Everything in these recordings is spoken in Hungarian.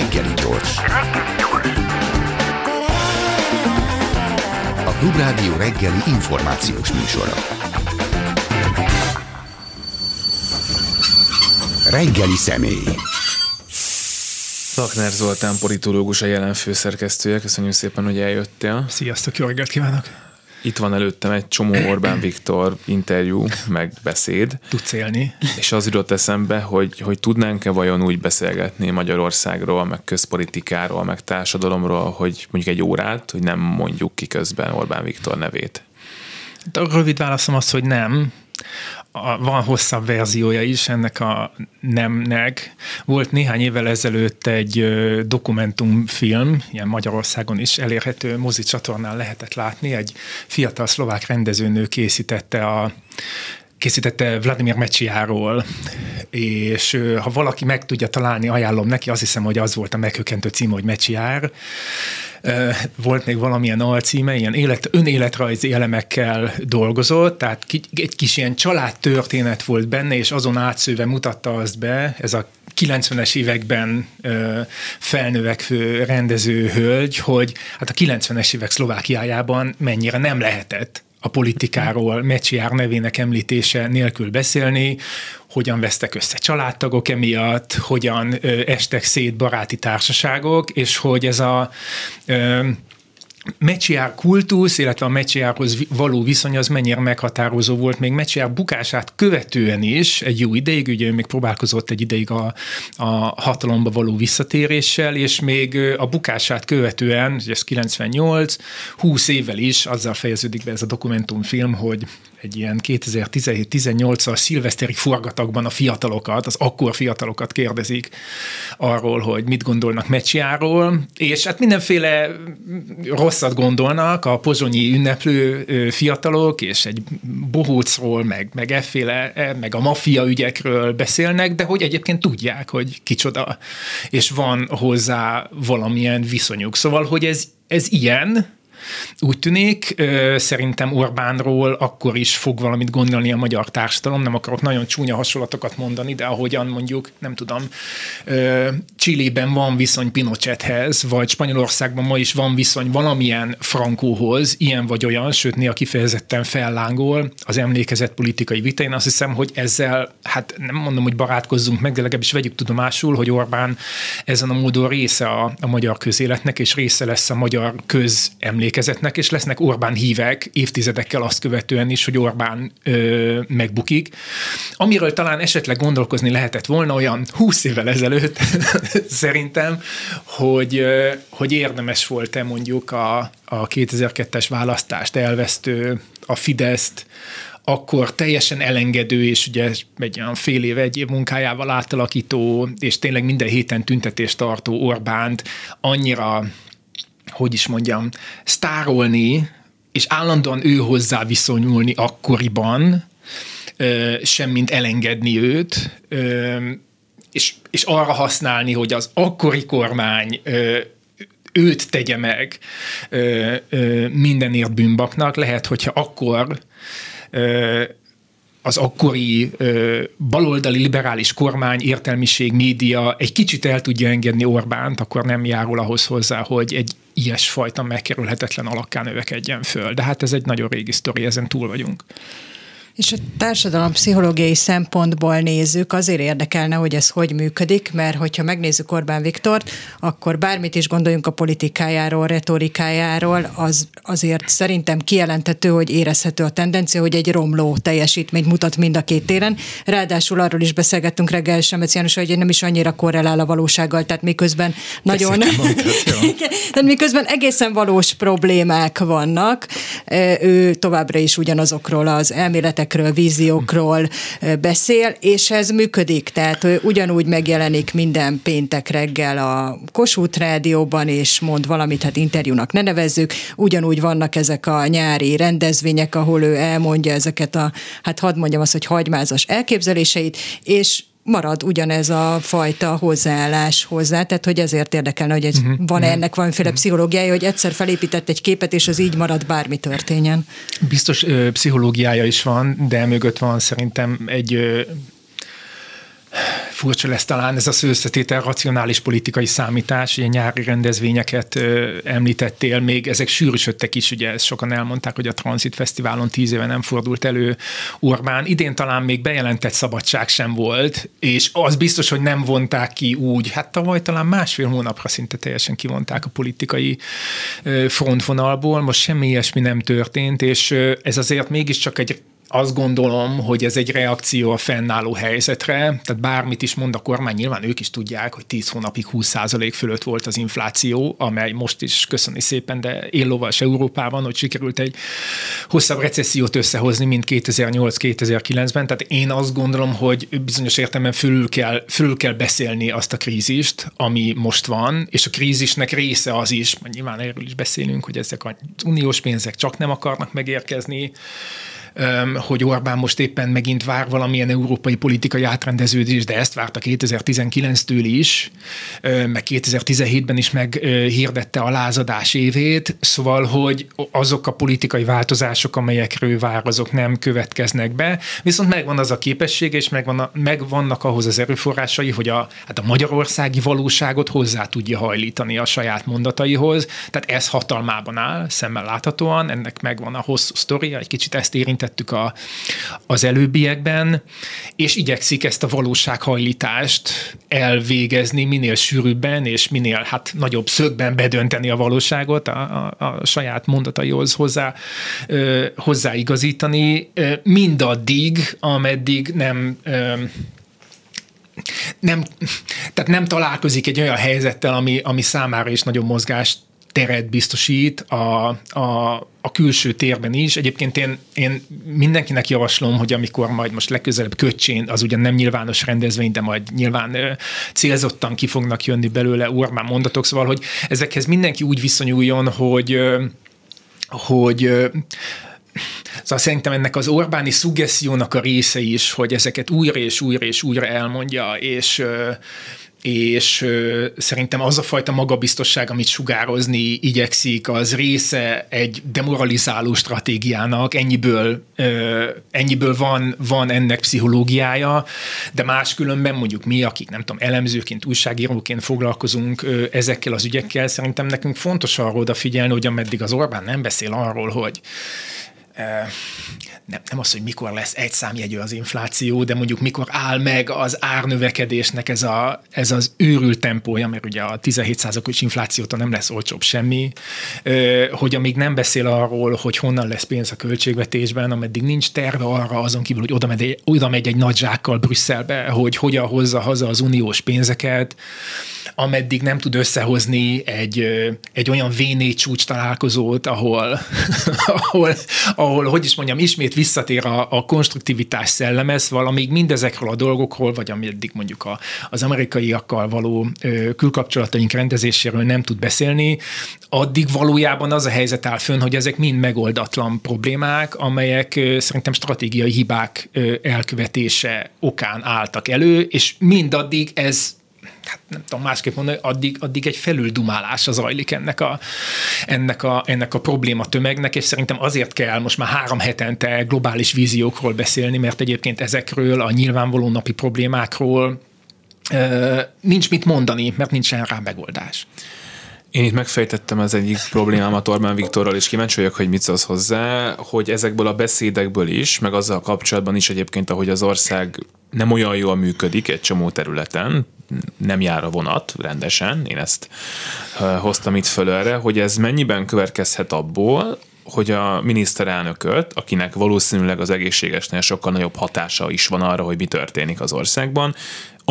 Reggeli gyors. A Klubrádió reggeli információs műsora. Reggeli személy. Lakner Zoltán politológus a jelen főszerkesztője. Köszönjük szépen, hogy eljöttél. Sziasztok, jó reggelt kívánok! Itt van előttem egy csomó Orbán Viktor interjú, meg beszéd. Tudsz élni. És az jutott eszembe, hogy, hogy tudnánk-e vajon úgy beszélgetni Magyarországról, meg közpolitikáról, meg társadalomról, hogy mondjuk egy órát, hogy nem mondjuk ki közben Orbán Viktor nevét. A rövid válaszom az, hogy nem a, van hosszabb verziója is ennek a nemnek. Volt néhány évvel ezelőtt egy dokumentumfilm, ilyen Magyarországon is elérhető mozi csatornán lehetett látni, egy fiatal szlovák rendezőnő készítette a készítette Vladimir Mecsiáról, és ha valaki meg tudja találni, ajánlom neki, azt hiszem, hogy az volt a meghökkentő cím, hogy Mecsiár, volt még valamilyen alcíme, ilyen élet, önéletrajzi elemekkel dolgozott, tehát egy kis ilyen családtörténet volt benne, és azon átszőve mutatta azt be, ez a 90-es években ö, felnövekvő rendező hölgy, hogy hát a 90-es évek Szlovákiájában mennyire nem lehetett a politikáról Mecsiár nevének említése nélkül beszélni, hogyan vesztek össze családtagok emiatt, hogyan estek szét baráti társaságok, és hogy ez a ö, Mecsiár kultusz, illetve a Mecsiárhoz való viszony az mennyire meghatározó volt. Még Mecsiár bukását követően is egy jó ideig, ugye még próbálkozott egy ideig a, a hatalomba való visszatéréssel, és még a bukását követően, ez 98, 20 évvel is azzal fejeződik be ez a dokumentumfilm, hogy egy ilyen 2017-18-as szilveszteri forgatagban a fiatalokat, az akkor fiatalokat kérdezik arról, hogy mit gondolnak Mecsiáról, és hát mindenféle rosszat gondolnak a pozsonyi ünneplő fiatalok, és egy bohócról, meg, meg efféle, e, meg a maffia ügyekről beszélnek, de hogy egyébként tudják, hogy kicsoda, és van hozzá valamilyen viszonyuk. Szóval, hogy ez, ez ilyen, úgy tűnik, szerintem Orbánról akkor is fog valamit gondolni a magyar társadalom, nem akarok nagyon csúnya hasonlatokat mondani, de ahogyan mondjuk, nem tudom, Csillében van viszony Pinochethez, vagy Spanyolországban ma is van viszony valamilyen Frankóhoz, ilyen vagy olyan, sőt néha kifejezetten fellángol az emlékezett politikai vita. Én azt hiszem, hogy ezzel, hát nem mondom, hogy barátkozzunk meg, de legalábbis vegyük tudomásul, hogy Orbán ezen a módon része a, a magyar közéletnek, és része lesz a magyar közemlékezet emlékezetnek, és lesznek Orbán hívek évtizedekkel azt követően is, hogy Orbán ö, megbukik. Amiről talán esetleg gondolkozni lehetett volna olyan 20 évvel ezelőtt szerintem, hogy, hogy érdemes volt-e mondjuk a, a 2002-es választást elvesztő, a Fideszt, akkor teljesen elengedő, és ugye egy olyan fél év, egy év munkájával átalakító, és tényleg minden héten tüntetést tartó Orbánt annyira hogy is mondjam, sztárolni, és állandóan ő hozzá viszonyulni akkoriban, sem mint elengedni őt, és, és arra használni, hogy az akkori kormány őt tegye meg mindenért bűnbaknak. Lehet, hogyha akkor az akkori baloldali liberális kormány, értelmiség, média egy kicsit el tudja engedni Orbánt, akkor nem járul ahhoz hozzá, hogy egy ilyesfajta megkerülhetetlen alakká növekedjen föl. De hát ez egy nagyon régi sztori, ezen túl vagyunk. És a társadalom pszichológiai szempontból nézzük, azért érdekelne, hogy ez hogy működik, mert hogyha megnézzük Orbán Viktort, akkor bármit is gondoljunk a politikájáról, retorikájáról, az azért szerintem kijelentető, hogy érezhető a tendencia, hogy egy romló teljesítményt mutat mind a két téren. Ráadásul arról is beszélgettünk reggel Semec János, hogy nem is annyira korrelál a valósággal, tehát miközben nagyon... tehát miközben egészen valós problémák vannak, ő továbbra is ugyanazokról az elméletek tervekről, víziókról beszél, és ez működik, tehát ugyanúgy megjelenik minden péntek reggel a Kossuth Rádióban, és mond valamit, hát interjúnak ne nevezzük, ugyanúgy vannak ezek a nyári rendezvények, ahol ő elmondja ezeket a, hát hadd mondjam azt, hogy hagymázas elképzeléseit, és marad ugyanez a fajta hozzáállás hozzá, tehát hogy ezért érdekelne, hogy uh-huh, van uh-huh. ennek valamiféle uh-huh. pszichológiája, hogy egyszer felépített egy képet, és az így marad, bármi történjen. Biztos ö, pszichológiája is van, de mögött van szerintem egy ö, furcsa lesz talán ez az összetétel racionális politikai számítás, ilyen nyári rendezvényeket ö, említettél, még ezek sűrűsödtek is, ugye ezt sokan elmondták, hogy a Transit Fesztiválon tíz éve nem fordult elő Orbán. Idén talán még bejelentett szabadság sem volt, és az biztos, hogy nem vonták ki úgy, hát tavaly talán másfél hónapra szinte teljesen kivonták a politikai frontvonalból, most semmi ilyesmi nem történt, és ez azért mégiscsak egy azt gondolom, hogy ez egy reakció a fennálló helyzetre, tehát bármit is mond a kormány, nyilván ők is tudják, hogy 10 hónapig 20% fölött volt az infláció, amely most is köszöni szépen, de éllovas Európában, hogy sikerült egy hosszabb recessziót összehozni, mint 2008-2009-ben, tehát én azt gondolom, hogy bizonyos értelemben fölül kell, fölül kell beszélni azt a krízist, ami most van, és a krízisnek része az is, nyilván erről is beszélünk, hogy ezek az uniós pénzek csak nem akarnak megérkezni, hogy Orbán most éppen megint vár valamilyen európai politikai átrendeződést, de ezt várta 2019-től is, meg 2017-ben is meghirdette a lázadás évét, szóval, hogy azok a politikai változások, amelyekről vár, azok nem következnek be, viszont megvan az a képessége, és megvan a, megvannak ahhoz az erőforrásai, hogy a, hát a magyarországi valóságot hozzá tudja hajlítani a saját mondataihoz, tehát ez hatalmában áll, szemmel láthatóan, ennek megvan a hosszú sztoria, egy kicsit ezt érintett említettük a, az előbbiekben, és igyekszik ezt a valósághajlítást elvégezni minél sűrűbben és minél hát nagyobb szögben bedönteni a valóságot, a, a, a saját mondataihoz hozzá, ö, hozzáigazítani, ö, mindaddig, ameddig nem ö, nem, tehát nem találkozik egy olyan helyzettel, ami, ami számára is nagyobb mozgást teret biztosít a, a, a külső térben is. Egyébként én, én mindenkinek javaslom, hogy amikor majd most legközelebb Köcsén, az ugyan nem nyilvános rendezvény, de majd nyilván célzottan ki fognak jönni belőle Orbán mondatok, szóval, hogy ezekhez mindenki úgy viszonyuljon, hogy, hogy ö, Szóval szerintem ennek az Orbáni szuggessziónak a része is, hogy ezeket újra és újra és újra elmondja, és és ö, szerintem az a fajta magabiztosság, amit sugározni igyekszik, az része egy demoralizáló stratégiának, ennyiből, ö, ennyiből van, van ennek pszichológiája, de máskülönben mondjuk mi, akik nem tudom, elemzőként, újságíróként foglalkozunk ö, ezekkel az ügyekkel, szerintem nekünk fontos arra odafigyelni, hogy ameddig az Orbán nem beszél arról, hogy nem, nem az, hogy mikor lesz egy számjegyű az infláció, de mondjuk mikor áll meg az árnövekedésnek ez, a, ez az őrült tempója, mert ugye a 17%-os inflációtól nem lesz olcsóbb semmi, hogy amíg nem beszél arról, hogy honnan lesz pénz a költségvetésben, ameddig nincs terve arra azon kívül, hogy oda megy, oda megy egy nagy zsákkal Brüsszelbe, hogy hogyan hozza haza az uniós pénzeket, ameddig nem tud összehozni egy, egy olyan V4 csúcs találkozót, ahol, ahol, ahol, hogy is mondjam, ismét visszatér a, a konstruktivitás szellemez, valamíg mindezekről a dolgokról, vagy ameddig mondjuk a, az amerikaiakkal való ö, külkapcsolataink rendezéséről nem tud beszélni, addig valójában az a helyzet áll fönn, hogy ezek mind megoldatlan problémák, amelyek szerintem stratégiai hibák elkövetése okán álltak elő, és mindaddig ez hát nem tudom másképp mondani, addig, addig egy felüldumálása zajlik ennek a, ennek, a, ennek a probléma tömegnek, és szerintem azért kell most már három hetente globális víziókról beszélni, mert egyébként ezekről a nyilvánvaló napi problémákról nincs mit mondani, mert nincsen rá megoldás. Én itt megfejtettem az egyik problémámat Orbán Viktorral, és kíváncsi vagyok, hogy mit szólsz hozzá, hogy ezekből a beszédekből is, meg azzal kapcsolatban is egyébként, ahogy az ország nem olyan jól működik egy csomó területen, nem jár a vonat rendesen, én ezt hoztam itt föl erre, hogy ez mennyiben következhet abból, hogy a miniszterelnököt, akinek valószínűleg az egészségesnél sokkal nagyobb hatása is van arra, hogy mi történik az országban,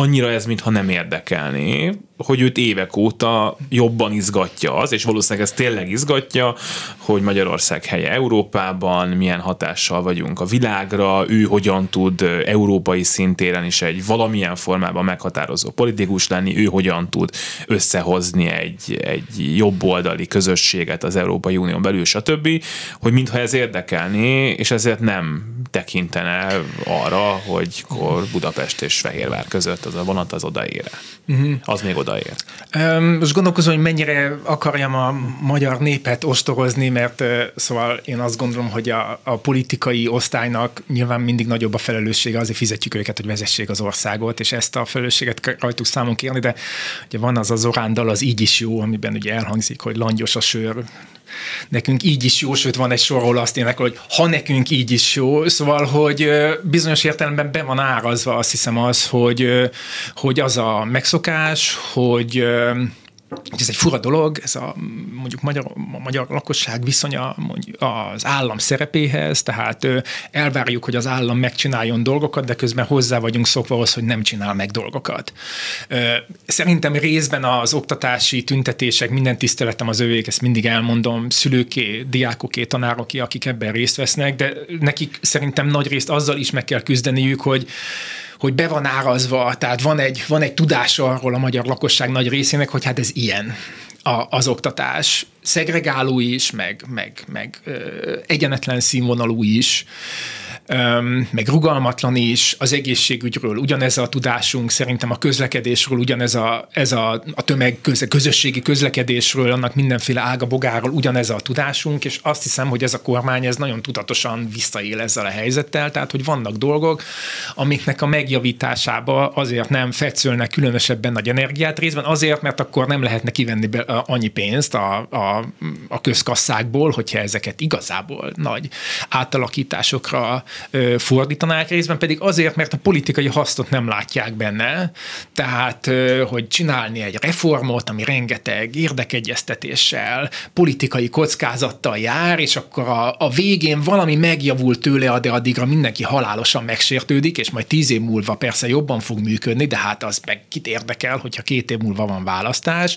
annyira ez, mintha nem érdekelné, hogy őt évek óta jobban izgatja az, és valószínűleg ez tényleg izgatja, hogy Magyarország helye Európában, milyen hatással vagyunk a világra, ő hogyan tud európai szintéren is egy valamilyen formában meghatározó politikus lenni, ő hogyan tud összehozni egy, egy jobboldali közösséget az Európai Unión belül, stb., hogy mintha ez érdekelné, és ezért nem tekintene arra, hogy kor Budapest és Fehérvár között az a vonat az odaér. Uh-huh. Az még odaér. Most gondolkozom, hogy mennyire akarjam a magyar népet ostorozni, mert szóval én azt gondolom, hogy a, a politikai osztálynak nyilván mindig nagyobb a felelőssége, azért fizetjük őket, hogy vezessék az országot, és ezt a felelősséget rajtuk számon kérni, de ugye van az a Zorándal, az így is jó, amiben ugye elhangzik, hogy langyos a sör, nekünk így is jó, sőt van egy sorról azt énekel, hogy ha nekünk így is jó, szóval, hogy bizonyos értelemben be van árazva azt hiszem az, hogy, hogy az a megszokás, hogy ez egy fura dolog, ez a mondjuk magyar, a magyar lakosság viszonya mondjuk az állam szerepéhez, tehát elvárjuk, hogy az állam megcsináljon dolgokat, de közben hozzá vagyunk szokva ahhoz, hogy nem csinál meg dolgokat. Szerintem részben az oktatási tüntetések, minden tiszteletem az övék, ezt mindig elmondom, szülőké, diákoké, tanároké, akik ebben részt vesznek, de nekik szerintem nagy részt azzal is meg kell küzdeniük, hogy hogy be van árazva, tehát van egy, van egy tudása arról a magyar lakosság nagy részének, hogy hát ez ilyen a, az oktatás. Szegregáló is, meg, meg, meg ö, egyenetlen színvonalú is meg rugalmatlan is, az egészségügyről ugyanez a tudásunk, szerintem a közlekedésről ugyanez a, ez a, a tömeg köz, közösségi közlekedésről, annak mindenféle ágabogáról ugyanez a tudásunk, és azt hiszem, hogy ez a kormány ez nagyon tudatosan visszaél ezzel a helyzettel, tehát hogy vannak dolgok, amiknek a megjavításába azért nem fetszölnek különösebben nagy energiát részben, azért, mert akkor nem lehetne kivenni be annyi pénzt a, a, a közkasszákból, hogyha ezeket igazából nagy átalakításokra fordítanák, részben pedig azért, mert a politikai hasznot nem látják benne, tehát hogy csinálni egy reformot, ami rengeteg érdekegyeztetéssel, politikai kockázattal jár, és akkor a, a végén valami megjavul tőle, de addigra mindenki halálosan megsértődik, és majd tíz év múlva persze jobban fog működni, de hát az meg kit érdekel, hogyha két év múlva van választás,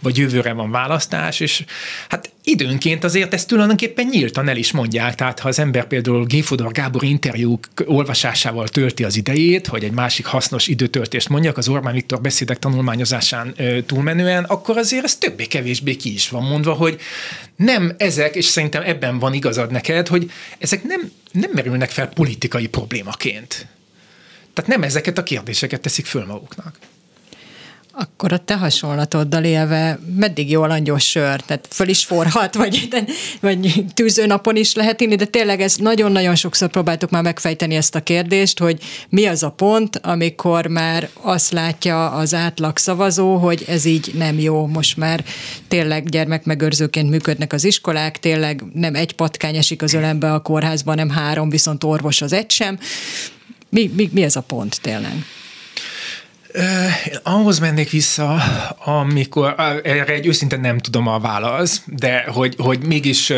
vagy jövőre van választás, és hát időnként azért ezt tulajdonképpen nyíltan el is mondják, tehát ha az ember például G. Fodor Gábor interjúk olvasásával tölti az idejét, hogy egy másik hasznos időtöltést mondjak az Orbán Viktor beszédek tanulmányozásán túlmenően, akkor azért ez többé-kevésbé ki is van mondva, hogy nem ezek, és szerintem ebben van igazad neked, hogy ezek nem, nem merülnek fel politikai problémaként. Tehát nem ezeket a kérdéseket teszik föl maguknak. Akkor a te hasonlatoddal élve meddig jó langyos sör? Tehát föl is forhat, vagy, vagy tűzőnapon is lehet inni, de tényleg ez nagyon-nagyon sokszor próbáltuk már megfejteni ezt a kérdést, hogy mi az a pont, amikor már azt látja az átlag szavazó, hogy ez így nem jó, most már tényleg gyermekmegőrzőként működnek az iskolák, tényleg nem egy patkány esik az ölembe a kórházban, nem három, viszont orvos az egy sem. Mi, mi, mi ez a pont tényleg? Én ahhoz mennék vissza, amikor, erre egy őszintén nem tudom a válasz, de hogy, hogy mégis,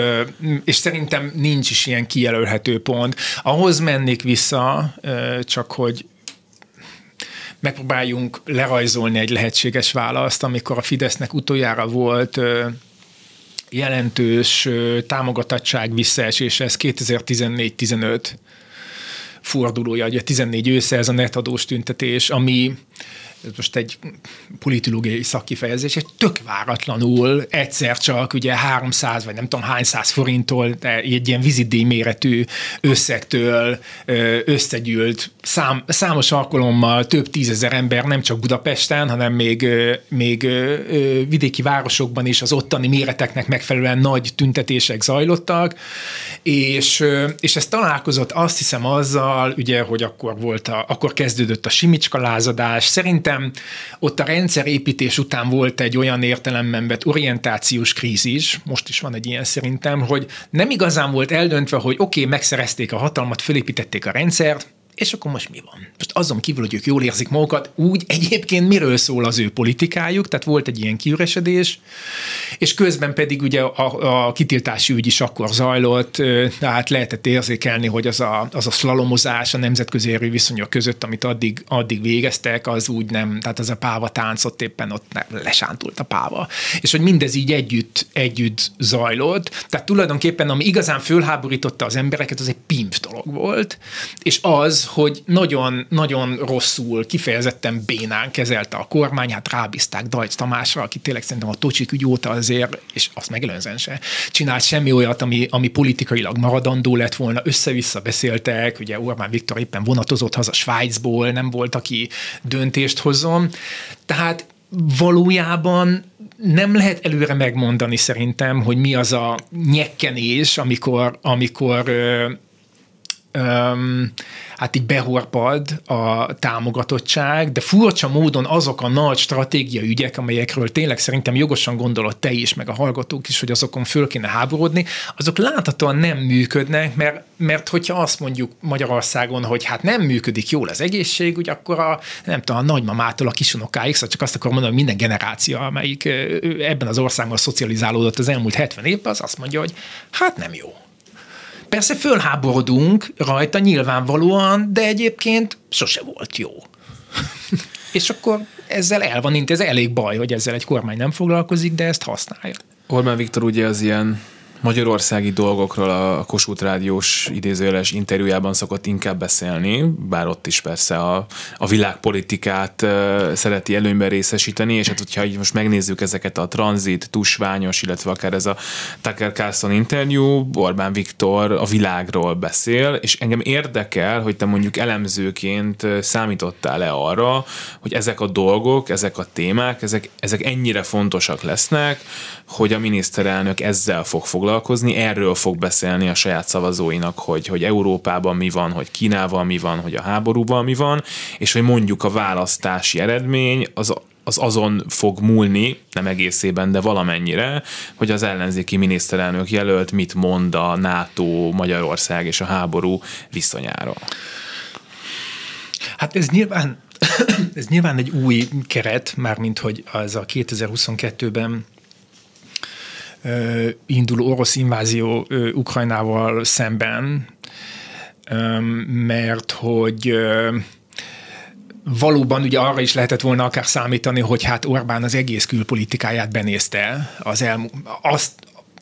és szerintem nincs is ilyen kijelölhető pont. Ahhoz mennék vissza, csak hogy megpróbáljunk lerajzolni egy lehetséges választ, amikor a Fidesznek utoljára volt jelentős támogatottság visszaesése, ez 2014-15 fordulója, ugye 14 ősze ez a netadós tüntetés, ami ez most egy politológiai szakkifejezés, egy tök váratlanul egyszer csak ugye 300 vagy nem tudom hány száz forinttól egy ilyen vizidíj méretű összegtől összegyűlt szám, számos alkalommal több tízezer ember nem csak Budapesten, hanem még, még vidéki városokban is az ottani méreteknek megfelelően nagy tüntetések zajlottak, és, és ez találkozott azt hiszem azzal, ugye, hogy akkor volt a, akkor kezdődött a simicska lázadás, szerintem szerintem ott a rendszerépítés után volt egy olyan értelemben vett orientációs krízis, most is van egy ilyen szerintem, hogy nem igazán volt eldöntve, hogy oké, okay, megszerezték a hatalmat, fölépítették a rendszert, és akkor most mi van? Most azon kívül, hogy ők jól érzik magukat, úgy egyébként miről szól az ő politikájuk, tehát volt egy ilyen kiüresedés, és közben pedig ugye a, a kitiltási ügy is akkor zajlott, tehát lehetett érzékelni, hogy az a, az a szlalomozás a nemzetközi erőviszonyok között, amit addig, addig végeztek, az úgy nem, tehát az a páva táncot éppen ott nem lesántult a páva. És hogy mindez így együtt, együtt zajlott, tehát tulajdonképpen ami igazán fölháborította az embereket, az egy pimp dolog volt, és az, hogy nagyon, nagyon rosszul, kifejezetten bénán kezelte a kormány, hát rábízták Dajcs Tamásra, aki tényleg szerintem a Tocsik ügy óta azért, és azt megelőzően se, csinált semmi olyat, ami, ami politikailag maradandó lett volna, össze-vissza beszéltek, ugye Orbán Viktor éppen vonatozott haza Svájcból, nem volt, aki döntést hozzon. Tehát valójában nem lehet előre megmondani szerintem, hogy mi az a nyekkenés, amikor, amikor ö, ö, hát így behorpad a támogatottság, de furcsa módon azok a nagy stratégiai ügyek, amelyekről tényleg szerintem jogosan gondolod te is, meg a hallgatók is, hogy azokon föl kéne háborodni, azok láthatóan nem működnek, mert, mert hogyha azt mondjuk Magyarországon, hogy hát nem működik jól az egészség, úgy akkor a, nem tudom, a nagymamától a kisunokáig, szóval csak azt akarom mondani, hogy minden generáció, amelyik ebben az országban szocializálódott az elmúlt 70 évben, az azt mondja, hogy hát nem jó Persze fölháborodunk rajta nyilvánvalóan, de egyébként sose volt jó. És akkor ezzel el van intézve, elég baj, hogy ezzel egy kormány nem foglalkozik, de ezt használja. Orbán Viktor ugye az ilyen magyarországi dolgokról a Kossuth Rádiós idézőjeles interjújában szokott inkább beszélni, bár ott is persze a, a világpolitikát uh, szereti előnyben részesíteni, és hát hogyha így most megnézzük ezeket a tranzit, tusványos, illetve akár ez a Tucker Carlson interjú, Orbán Viktor a világról beszél, és engem érdekel, hogy te mondjuk elemzőként számítottál-e arra, hogy ezek a dolgok, ezek a témák, ezek, ezek ennyire fontosak lesznek, hogy a miniszterelnök ezzel fog foglalkozni, erről fog beszélni a saját szavazóinak, hogy, hogy Európában mi van, hogy Kínával mi van, hogy a háborúban mi van, és hogy mondjuk a választási eredmény az az azon fog múlni, nem egészében, de valamennyire, hogy az ellenzéki miniszterelnök jelölt mit mond a NATO, Magyarország és a háború viszonyára. Hát ez nyilván, ez nyilván egy új keret, mármint hogy az a 2022-ben induló orosz invázió Ukrajnával szemben, mert hogy valóban ugye arra is lehetett volna akár számítani, hogy hát Orbán az egész külpolitikáját benézte az elmúlt, azt,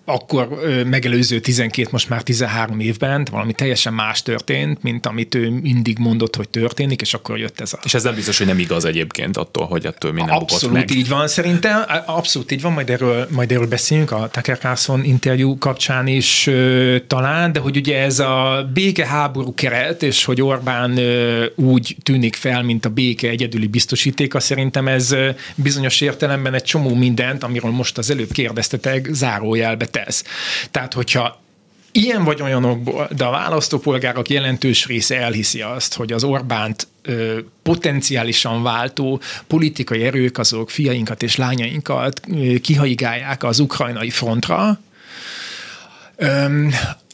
akkor megelőző 12, most már 13 évben valami teljesen más történt, mint amit ő mindig mondott, hogy történik, és akkor jött ez a... És ez nem biztos, hogy nem igaz egyébként attól, hogy attól minden Abszolút meg. így van szerintem, abszolút így van, majd erről, majd erről beszélünk a Tucker Carlson interjú kapcsán is ö, talán, de hogy ugye ez a békeháború keret, és hogy Orbán ö, úgy tűnik fel, mint a béke egyedüli biztosítéka, szerintem ez ö, bizonyos értelemben egy csomó mindent, amiről most az előbb kérdeztetek, zárójelbe tesz. Tehát, hogyha ilyen vagy olyanokból, de a választópolgárok jelentős része elhiszi azt, hogy az Orbánt ö, potenciálisan váltó politikai erők azok fiainkat és lányainkat ö, kihaigálják az ukrajnai frontra, ö,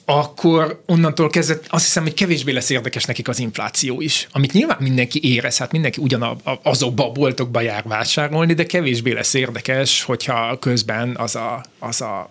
akkor onnantól kezdve azt hiszem, hogy kevésbé lesz érdekes nekik az infláció is, amit nyilván mindenki érez, hát mindenki ugyanazokba a boltokba jár vásárolni, de kevésbé lesz érdekes, hogyha közben az a, az a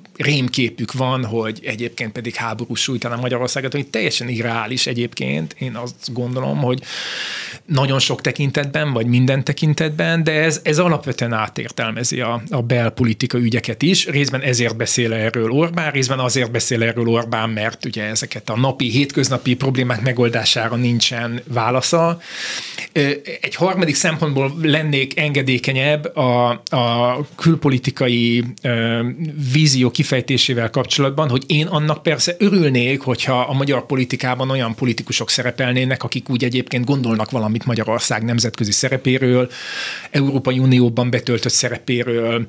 rémképük van, hogy egyébként pedig háború sújtaná Magyarországot, hogy teljesen irreális egyébként. Én azt gondolom, hogy nagyon sok tekintetben, vagy minden tekintetben, de ez, ez alapvetően átértelmezi a, a belpolitika ügyeket is. Részben ezért beszél erről Orbán, részben azért beszél erről Orbán, mert ugye ezeket a napi, hétköznapi problémák megoldására nincsen válasza. Egy harmadik szempontból lennék engedékenyebb a, a külpolitikai vízió kifejtésével kapcsolatban, hogy én annak persze örülnék, hogyha a magyar politikában olyan politikusok szerepelnének, akik úgy egyébként gondolnak valamit Magyarország nemzetközi szerepéről, Európai Unióban betöltött szerepéről,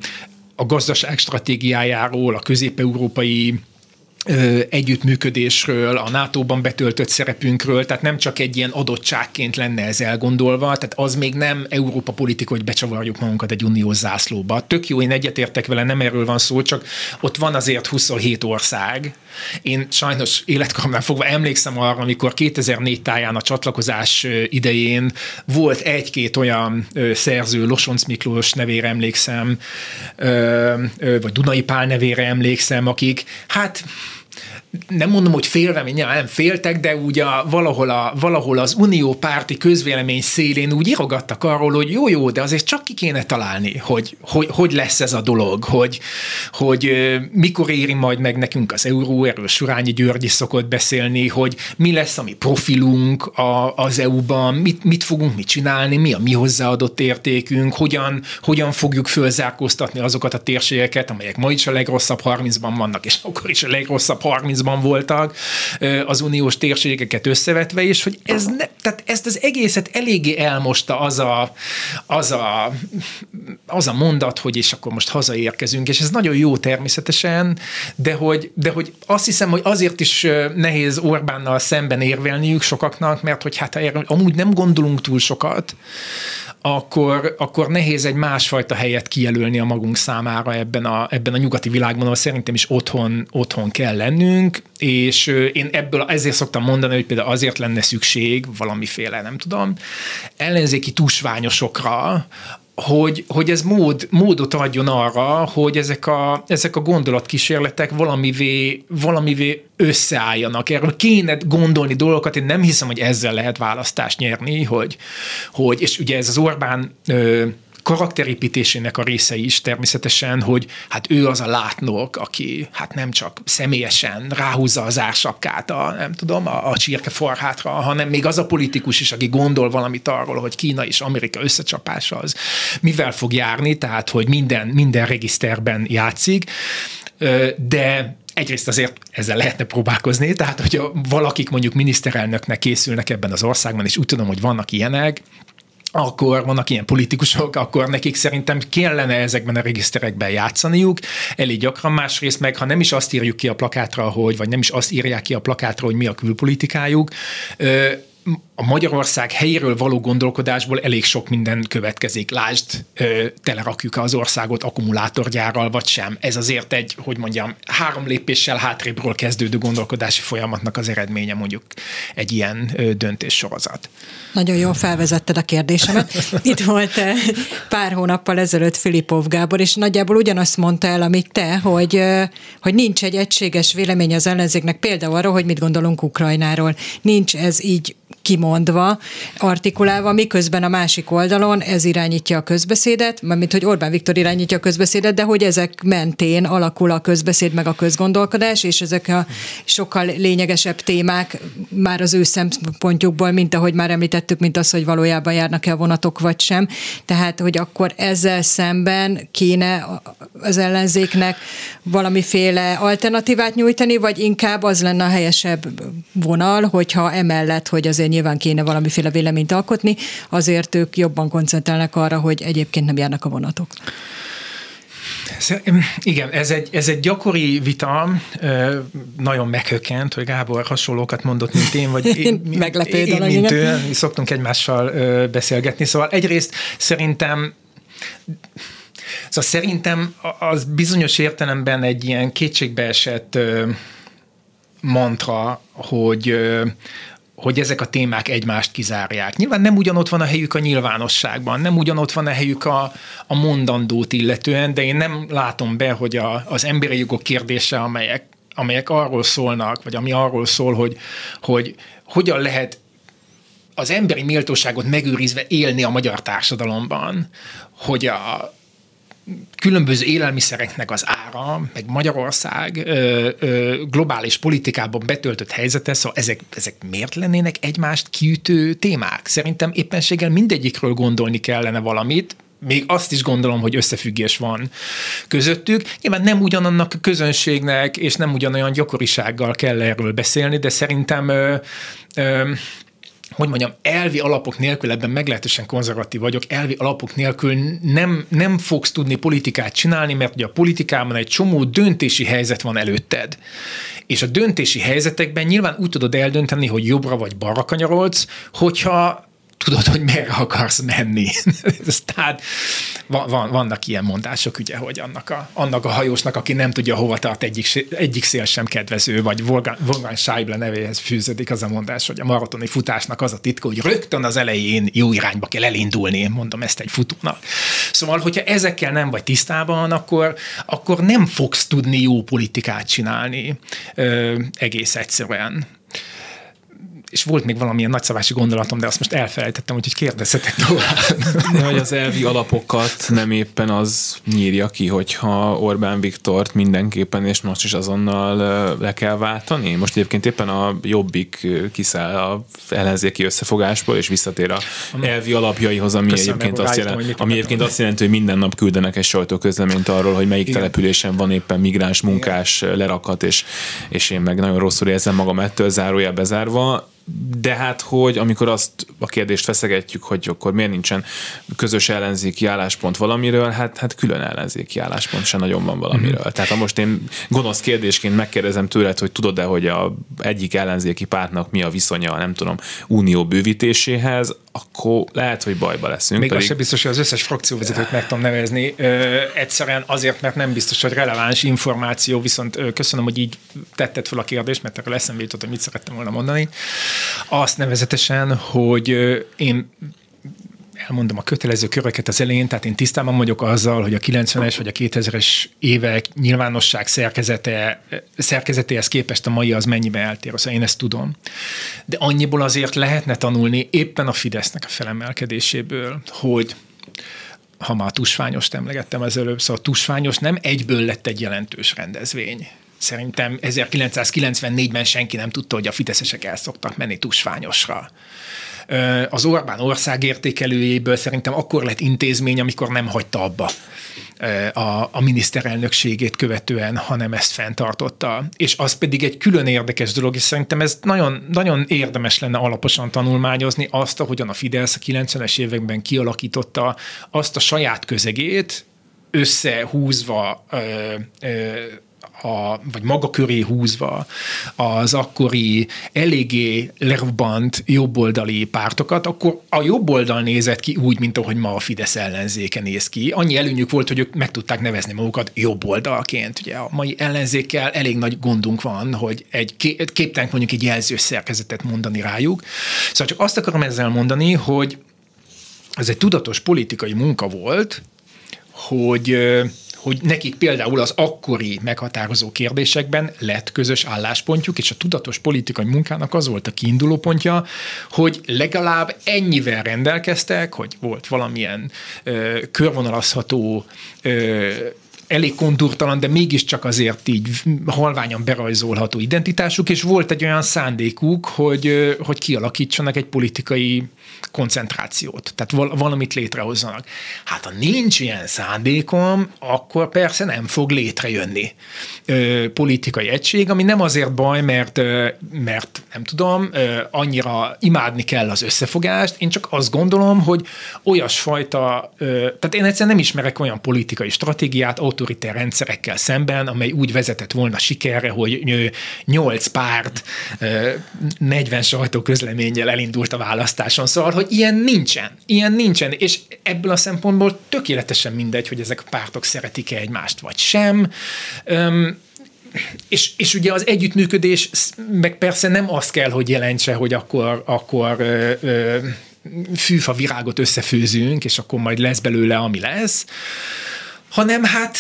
a gazdaság stratégiájáról, a közép-európai együttműködésről, a NATO-ban betöltött szerepünkről, tehát nem csak egy ilyen adottságként lenne ez elgondolva, tehát az még nem Európa politika, hogy becsavarjuk magunkat egy uniós zászlóba. Tök jó, én egyetértek vele, nem erről van szó, csak ott van azért 27 ország. Én sajnos életkoromnál fogva emlékszem arra, amikor 2004 táján a csatlakozás idején volt egy-két olyan szerző, Losonc Miklós nevére emlékszem, vagy Dunai Pál nevére emlékszem, akik hát nem mondom, hogy félve, mint nem féltek, de úgy a, valahol, a, valahol az unió párti közvélemény szélén úgy írogattak arról, hogy jó, jó, de azért csak ki kéne találni, hogy hogy, hogy lesz ez a dolog, hogy, hogy mikor éri majd meg nekünk az euró, erről Surányi György is szokott beszélni, hogy mi lesz a mi profilunk a, az EU-ban, mit, mit fogunk mi csinálni, mi a mi hozzáadott értékünk, hogyan, hogyan fogjuk fölzárkóztatni azokat a térségeket, amelyek ma is a legrosszabb 30-ban vannak, és akkor is a legrosszabb 30-ban voltak az uniós térségeket összevetve, és hogy ez ne, tehát ezt az egészet eléggé elmosta az a, az a, az a mondat, hogy és akkor most hazaérkezünk, és ez nagyon jó természetesen, de hogy, de hogy azt hiszem, hogy azért is nehéz Orbánnal szemben érvelniük sokaknak, mert hogy hát erről amúgy nem gondolunk túl sokat, akkor, akkor nehéz egy másfajta helyet kijelölni a magunk számára ebben a, ebben a nyugati világban, ahol szerintem is otthon, otthon kell lennünk, és én ebből ezért szoktam mondani, hogy például azért lenne szükség valamiféle, nem tudom, ellenzéki tusványosokra, hogy, hogy ez mód, módot adjon arra, hogy ezek a, ezek a gondolatkísérletek valamivé, valamivé összeálljanak. Erről kéne gondolni dolgokat, én nem hiszem, hogy ezzel lehet választást nyerni, hogy, hogy és ugye ez az Orbán ö, karakterépítésének a része is természetesen, hogy hát ő az a látnok, aki hát nem csak személyesen ráhúzza az ársapkát a, nem tudom, a, a csirkeforhátra, hanem még az a politikus is, aki gondol valamit arról, hogy Kína és Amerika összecsapása az mivel fog járni, tehát hogy minden, minden regiszterben játszik, de egyrészt azért ezzel lehetne próbálkozni, tehát hogyha valakik mondjuk miniszterelnöknek készülnek ebben az országban, és úgy tudom, hogy vannak ilyenek, akkor vannak ilyen politikusok, akkor nekik szerintem kellene ezekben a regiszterekben játszaniuk, elég gyakran másrészt meg, ha nem is azt írjuk ki a plakátra, hogy, vagy nem is azt írják ki a plakátra, hogy mi a külpolitikájuk, a Magyarország helyéről való gondolkodásból elég sok minden következik. Lásd, telerakjuk az országot akkumulátorgyárral, vagy sem. Ez azért egy, hogy mondjam, három lépéssel hátrébről kezdődő gondolkodási folyamatnak az eredménye mondjuk egy ilyen döntéssorozat. Nagyon jól felvezetted a kérdésemet. Itt volt pár hónappal ezelőtt Filipov Gábor, és nagyjából ugyanazt mondta el, amit te, hogy, hogy nincs egy egységes vélemény az ellenzéknek például arról, hogy mit gondolunk Ukrajnáról. Nincs ez így kimondva, artikulálva, miközben a másik oldalon ez irányítja a közbeszédet, mint hogy Orbán Viktor irányítja a közbeszédet, de hogy ezek mentén alakul a közbeszéd meg a közgondolkodás, és ezek a sokkal lényegesebb témák már az ő szempontjukból, mint ahogy már említettük, mint az, hogy valójában járnak-e a vonatok vagy sem. Tehát, hogy akkor ezzel szemben kéne az ellenzéknek valamiféle alternatívát nyújtani, vagy inkább az lenne a helyesebb vonal, hogyha emellett, hogy azért nyilván kéne valamiféle véleményt alkotni, azért ők jobban koncentrálnak arra, hogy egyébként nem járnak a vonatok. Igen, ez egy, ez egy gyakori vita, nagyon meghökkent, hogy Gábor hasonlókat mondott, mint én, vagy én, Meglepő én, dolog, mint ő, mi szoktunk egymással beszélgetni. Szóval egyrészt szerintem Szóval szerintem az bizonyos értelemben egy ilyen kétségbeesett mantra, hogy, hogy ezek a témák egymást kizárják. Nyilván nem ugyanott van a helyük a nyilvánosságban, nem ugyanott van a helyük a, a mondandót illetően, de én nem látom be, hogy a, az emberi jogok kérdése, amelyek, amelyek arról szólnak, vagy ami arról szól, hogy, hogy hogyan lehet az emberi méltóságot megőrizve élni a magyar társadalomban, hogy a, különböző élelmiszereknek az ára, meg Magyarország ö, ö, globális politikában betöltött helyzete, szóval ezek, ezek miért lennének egymást kiütő témák? Szerintem éppenséggel mindegyikről gondolni kellene valamit, még azt is gondolom, hogy összefüggés van közöttük. Nyilván nem ugyanannak a közönségnek, és nem ugyanolyan gyakorisággal kell erről beszélni, de szerintem ö, ö, hogy mondjam, elvi alapok nélkül, ebben meglehetősen konzervatív vagyok, elvi alapok nélkül nem, nem fogsz tudni politikát csinálni, mert ugye a politikában egy csomó döntési helyzet van előtted. És a döntési helyzetekben nyilván úgy tudod eldönteni, hogy jobbra vagy balra kanyarodsz, hogyha tudod, hogy merre akarsz menni. Tehát van, van, vannak ilyen mondások, ugye, hogy annak a, annak a hajósnak, aki nem tudja, hova tart egyik, egyik szél sem kedvező, vagy Wolfgang Scheible nevéhez fűződik az a mondás, hogy a maratoni futásnak az a titka, hogy rögtön az elején jó irányba kell elindulni, én mondom ezt egy futónak. Szóval, hogyha ezekkel nem vagy tisztában, akkor, akkor nem fogsz tudni jó politikát csinálni ö, egész egyszerűen és volt még valamilyen nagyszabási gondolatom, de azt most elfelejtettem, úgyhogy kérdezzetek tovább. De hogy az elvi alapokat nem éppen az nyírja ki, hogyha Orbán Viktort mindenképpen és most is azonnal le kell váltani? Most egyébként éppen a Jobbik kiszáll a ellenzéki összefogásból, és visszatér a elvi alapjaihoz, ami Köszönöm, egyébként, azt jelent, ami egyébként azt jelenti, hogy minden nap küldenek egy sajtóközleményt arról, hogy melyik Igen. településen van éppen migráns munkás lerakat, és, és én meg nagyon rosszul érzem magam ettől zárója bezárva de hát, hogy amikor azt a kérdést feszegetjük, hogy akkor miért nincsen közös ellenzéki álláspont valamiről, hát, hát külön ellenzéki álláspont sem nagyon van valamiről. Mm-hmm. Tehát ha most én gonosz kérdésként megkérdezem tőled, hogy tudod-e, hogy a egyik ellenzéki pártnak mi a viszonya, nem tudom, unió bővítéséhez, akkor lehet, hogy bajba leszünk. Még pedig... az sem biztos, hogy az összes frakcióvezetőt meg tudom nevezni. Ö, egyszerűen azért, mert nem biztos, hogy releváns információ, viszont ö, köszönöm, hogy így tetted fel a kérdést, mert akkor eszembe jutott, hogy mit szerettem volna mondani. Azt nevezetesen, hogy ö, én elmondom a kötelező köröket az elején, tehát én tisztában vagyok azzal, hogy a 90-es vagy a 2000-es évek nyilvánosság szerkezete, szerkezetéhez képest a mai az mennyiben eltér, szóval én ezt tudom. De annyiból azért lehetne tanulni éppen a Fidesznek a felemelkedéséből, hogy ha már tusványost emlegettem az előbb, szóval tusványos nem egyből lett egy jelentős rendezvény. Szerintem 1994-ben senki nem tudta, hogy a fideszesek el szoktak menni tusványosra az Orbán ország értékelőjéből szerintem akkor lett intézmény, amikor nem hagyta abba a, a miniszterelnökségét követően, hanem ezt fenntartotta. És az pedig egy külön érdekes dolog, és szerintem ez nagyon, nagyon érdemes lenne alaposan tanulmányozni azt, ahogyan a Fidesz a 90-es években kialakította azt a saját közegét, összehúzva ö, ö, a, vagy maga köré húzva az akkori eléggé lerobbant jobboldali pártokat, akkor a jobboldal nézett ki úgy, mint ahogy ma a Fidesz ellenzéke néz ki. Annyi előnyük volt, hogy ők meg tudták nevezni magukat jobboldalként. Ugye a mai ellenzékkel elég nagy gondunk van, hogy egy képtelen mondjuk egy jelzős szerkezetet mondani rájuk. Szóval csak azt akarom ezzel mondani, hogy ez egy tudatos politikai munka volt, hogy hogy nekik például az akkori meghatározó kérdésekben lett közös álláspontjuk, és a tudatos politikai munkának az volt a kiinduló pontja, hogy legalább ennyivel rendelkeztek, hogy volt valamilyen ö, körvonalazható ö, elég kontúrtalan, de mégiscsak azért így halványan berajzolható identitásuk, és volt egy olyan szándékuk, hogy, hogy kialakítsanak egy politikai koncentrációt, tehát valamit létrehozzanak. Hát ha nincs ilyen szándékom, akkor persze nem fog létrejönni ö, politikai egység, ami nem azért baj, mert, ö, mert nem tudom, ö, annyira imádni kell az összefogást, én csak azt gondolom, hogy olyasfajta, ö, tehát én egyszerűen nem ismerek olyan politikai stratégiát autoritár rendszerekkel szemben, amely úgy vezetett volna sikerre, hogy 8 párt ö, 40 sajtóközleménnyel elindult a választáson, szóval, hogy ilyen nincsen. Ilyen nincsen, és ebből a szempontból tökéletesen mindegy, hogy ezek a pártok szeretik-e egymást, vagy sem. Öm, és, és ugye az együttműködés meg persze nem azt kell, hogy jelentse, hogy akkor, akkor ö, ö, fűfa virágot összefőzünk, és akkor majd lesz belőle, ami lesz, hanem hát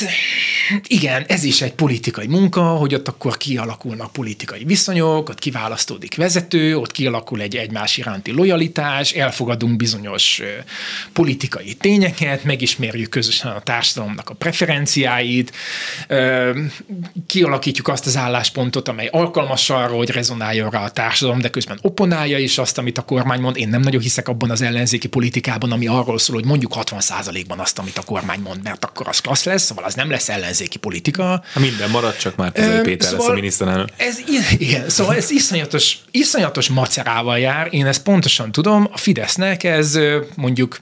igen, ez is egy politikai munka, hogy ott akkor kialakulnak politikai viszonyok, ott kiválasztódik vezető, ott kialakul egy egymás iránti lojalitás, elfogadunk bizonyos politikai tényeket, megismerjük közösen a társadalomnak a preferenciáit, kialakítjuk azt az álláspontot, amely alkalmas arra, hogy rezonáljon rá a társadalom, de közben opponálja is azt, amit a kormány mond. Én nem nagyon hiszek abban az ellenzéki politikában, ami arról szól, hogy mondjuk 60%-ban azt, amit a kormány mond, mert akkor az klassz lesz, szóval az nem lesz ellenzéki politika. Ha minden marad, csak már Tizai Péter szóval lesz a szóval miniszterelnök. Ez, igen, szóval ez iszonyatos, iszonyatos macerával jár, én ezt pontosan tudom, a Fidesznek ez mondjuk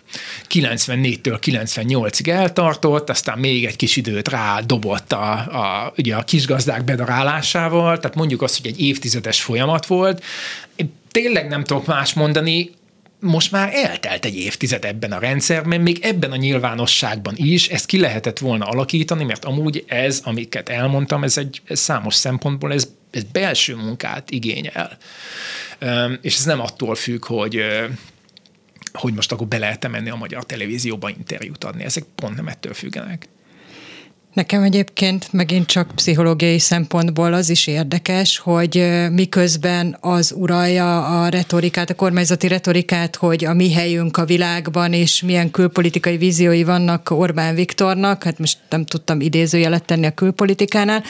94-től 98-ig eltartott, aztán még egy kis időt rá dobott a, a, ugye a kisgazdák bedarálásával, tehát mondjuk azt, hogy egy évtizedes folyamat volt. Én tényleg nem tudok más mondani, most már eltelt egy évtized ebben a rendszerben, még ebben a nyilvánosságban is ezt ki lehetett volna alakítani, mert amúgy ez, amiket elmondtam, ez egy ez számos szempontból ez, ez belső munkát igényel. És ez nem attól függ, hogy hogy most akkor be lehet menni a magyar televízióba interjút adni. Ezek pont nem ettől függenek. Nekem egyébként megint csak pszichológiai szempontból az is érdekes, hogy miközben az uralja a retorikát, a kormányzati retorikát, hogy a mi helyünk a világban, és milyen külpolitikai víziói vannak Orbán Viktornak, hát most nem tudtam idézőjelet tenni a külpolitikánál,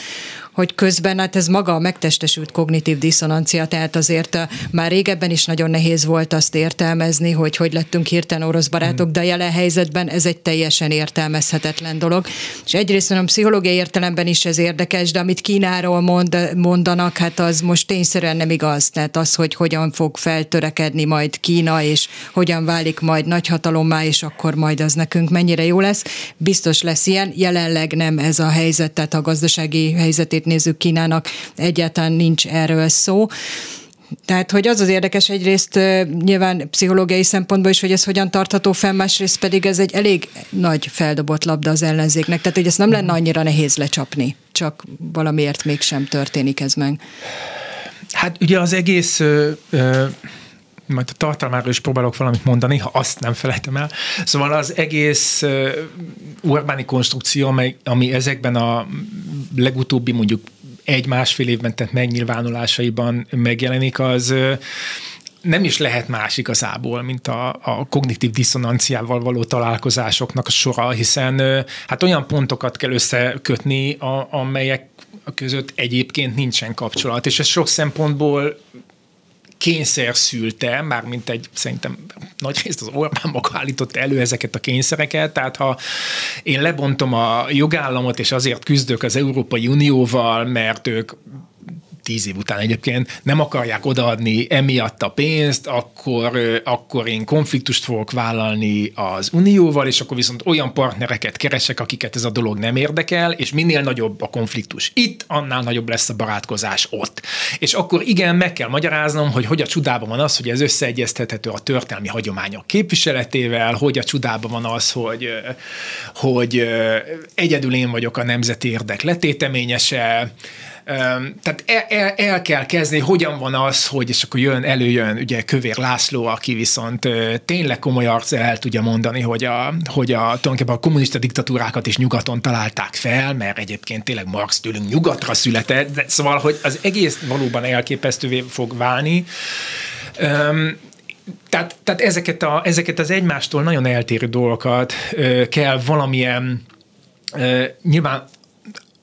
hogy közben hát ez maga a megtestesült kognitív diszonancia, tehát azért uh, már régebben is nagyon nehéz volt azt értelmezni, hogy hogy lettünk hirtelen orosz barátok, de a jelen helyzetben ez egy teljesen értelmezhetetlen dolog. És egyrészt mondom, pszichológiai értelemben is ez érdekes, de amit Kínáról mond, mondanak, hát az most tényszerűen nem igaz. Tehát az, hogy hogyan fog feltörekedni majd Kína, és hogyan válik majd nagyhatalommá, és akkor majd az nekünk mennyire jó lesz. Biztos lesz ilyen, jelenleg nem ez a helyzet, tehát a gazdasági helyzetét nézzük Kínának, egyáltalán nincs erről szó. Tehát, hogy az az érdekes egyrészt nyilván pszichológiai szempontból is, hogy ez hogyan tartható fenn, másrészt pedig ez egy elég nagy feldobott labda az ellenzéknek. Tehát, hogy ezt nem lenne annyira nehéz lecsapni, csak valamiért mégsem történik ez meg. Hát ugye az egész majd a tartalmáról is próbálok valamit mondani, ha azt nem felejtem el. Szóval az egész urbáni konstrukció, ami, ezekben a legutóbbi mondjuk egy-másfél évben tett megnyilvánulásaiban megjelenik, az nem is lehet más igazából, mint a, a kognitív diszonanciával való találkozásoknak a sora, hiszen hát olyan pontokat kell összekötni, a, amelyek között egyébként nincsen kapcsolat, és ez sok szempontból kényszer szülte, mármint egy szerintem nagy részt az Orbán maga állította elő ezeket a kényszereket, tehát ha én lebontom a jogállamot, és azért küzdök az Európai Unióval, mert ők tíz év után egyébként nem akarják odaadni emiatt a pénzt, akkor, akkor én konfliktust fogok vállalni az Unióval, és akkor viszont olyan partnereket keresek, akiket ez a dolog nem érdekel, és minél nagyobb a konfliktus itt, annál nagyobb lesz a barátkozás ott. És akkor igen, meg kell magyaráznom, hogy hogy a csodában van az, hogy ez összeegyeztethető a történelmi hagyományok képviseletével, hogy a csodában van az, hogy, hogy egyedül én vagyok a nemzeti érdek letéteményese, tehát el, el, el kell kezdeni, hogyan van az, hogy és akkor jön, előjön ugye Kövér László, aki viszont tényleg komoly arc el tudja mondani, hogy a, hogy a, tulajdonképpen a kommunista diktatúrákat is nyugaton találták fel, mert egyébként tényleg Marx tőlünk nyugatra született, de szóval, hogy az egész valóban elképesztővé fog válni. Um, tehát, tehát ezeket, a, ezeket az egymástól nagyon eltérő dolgokat ö, kell valamilyen ö, nyilván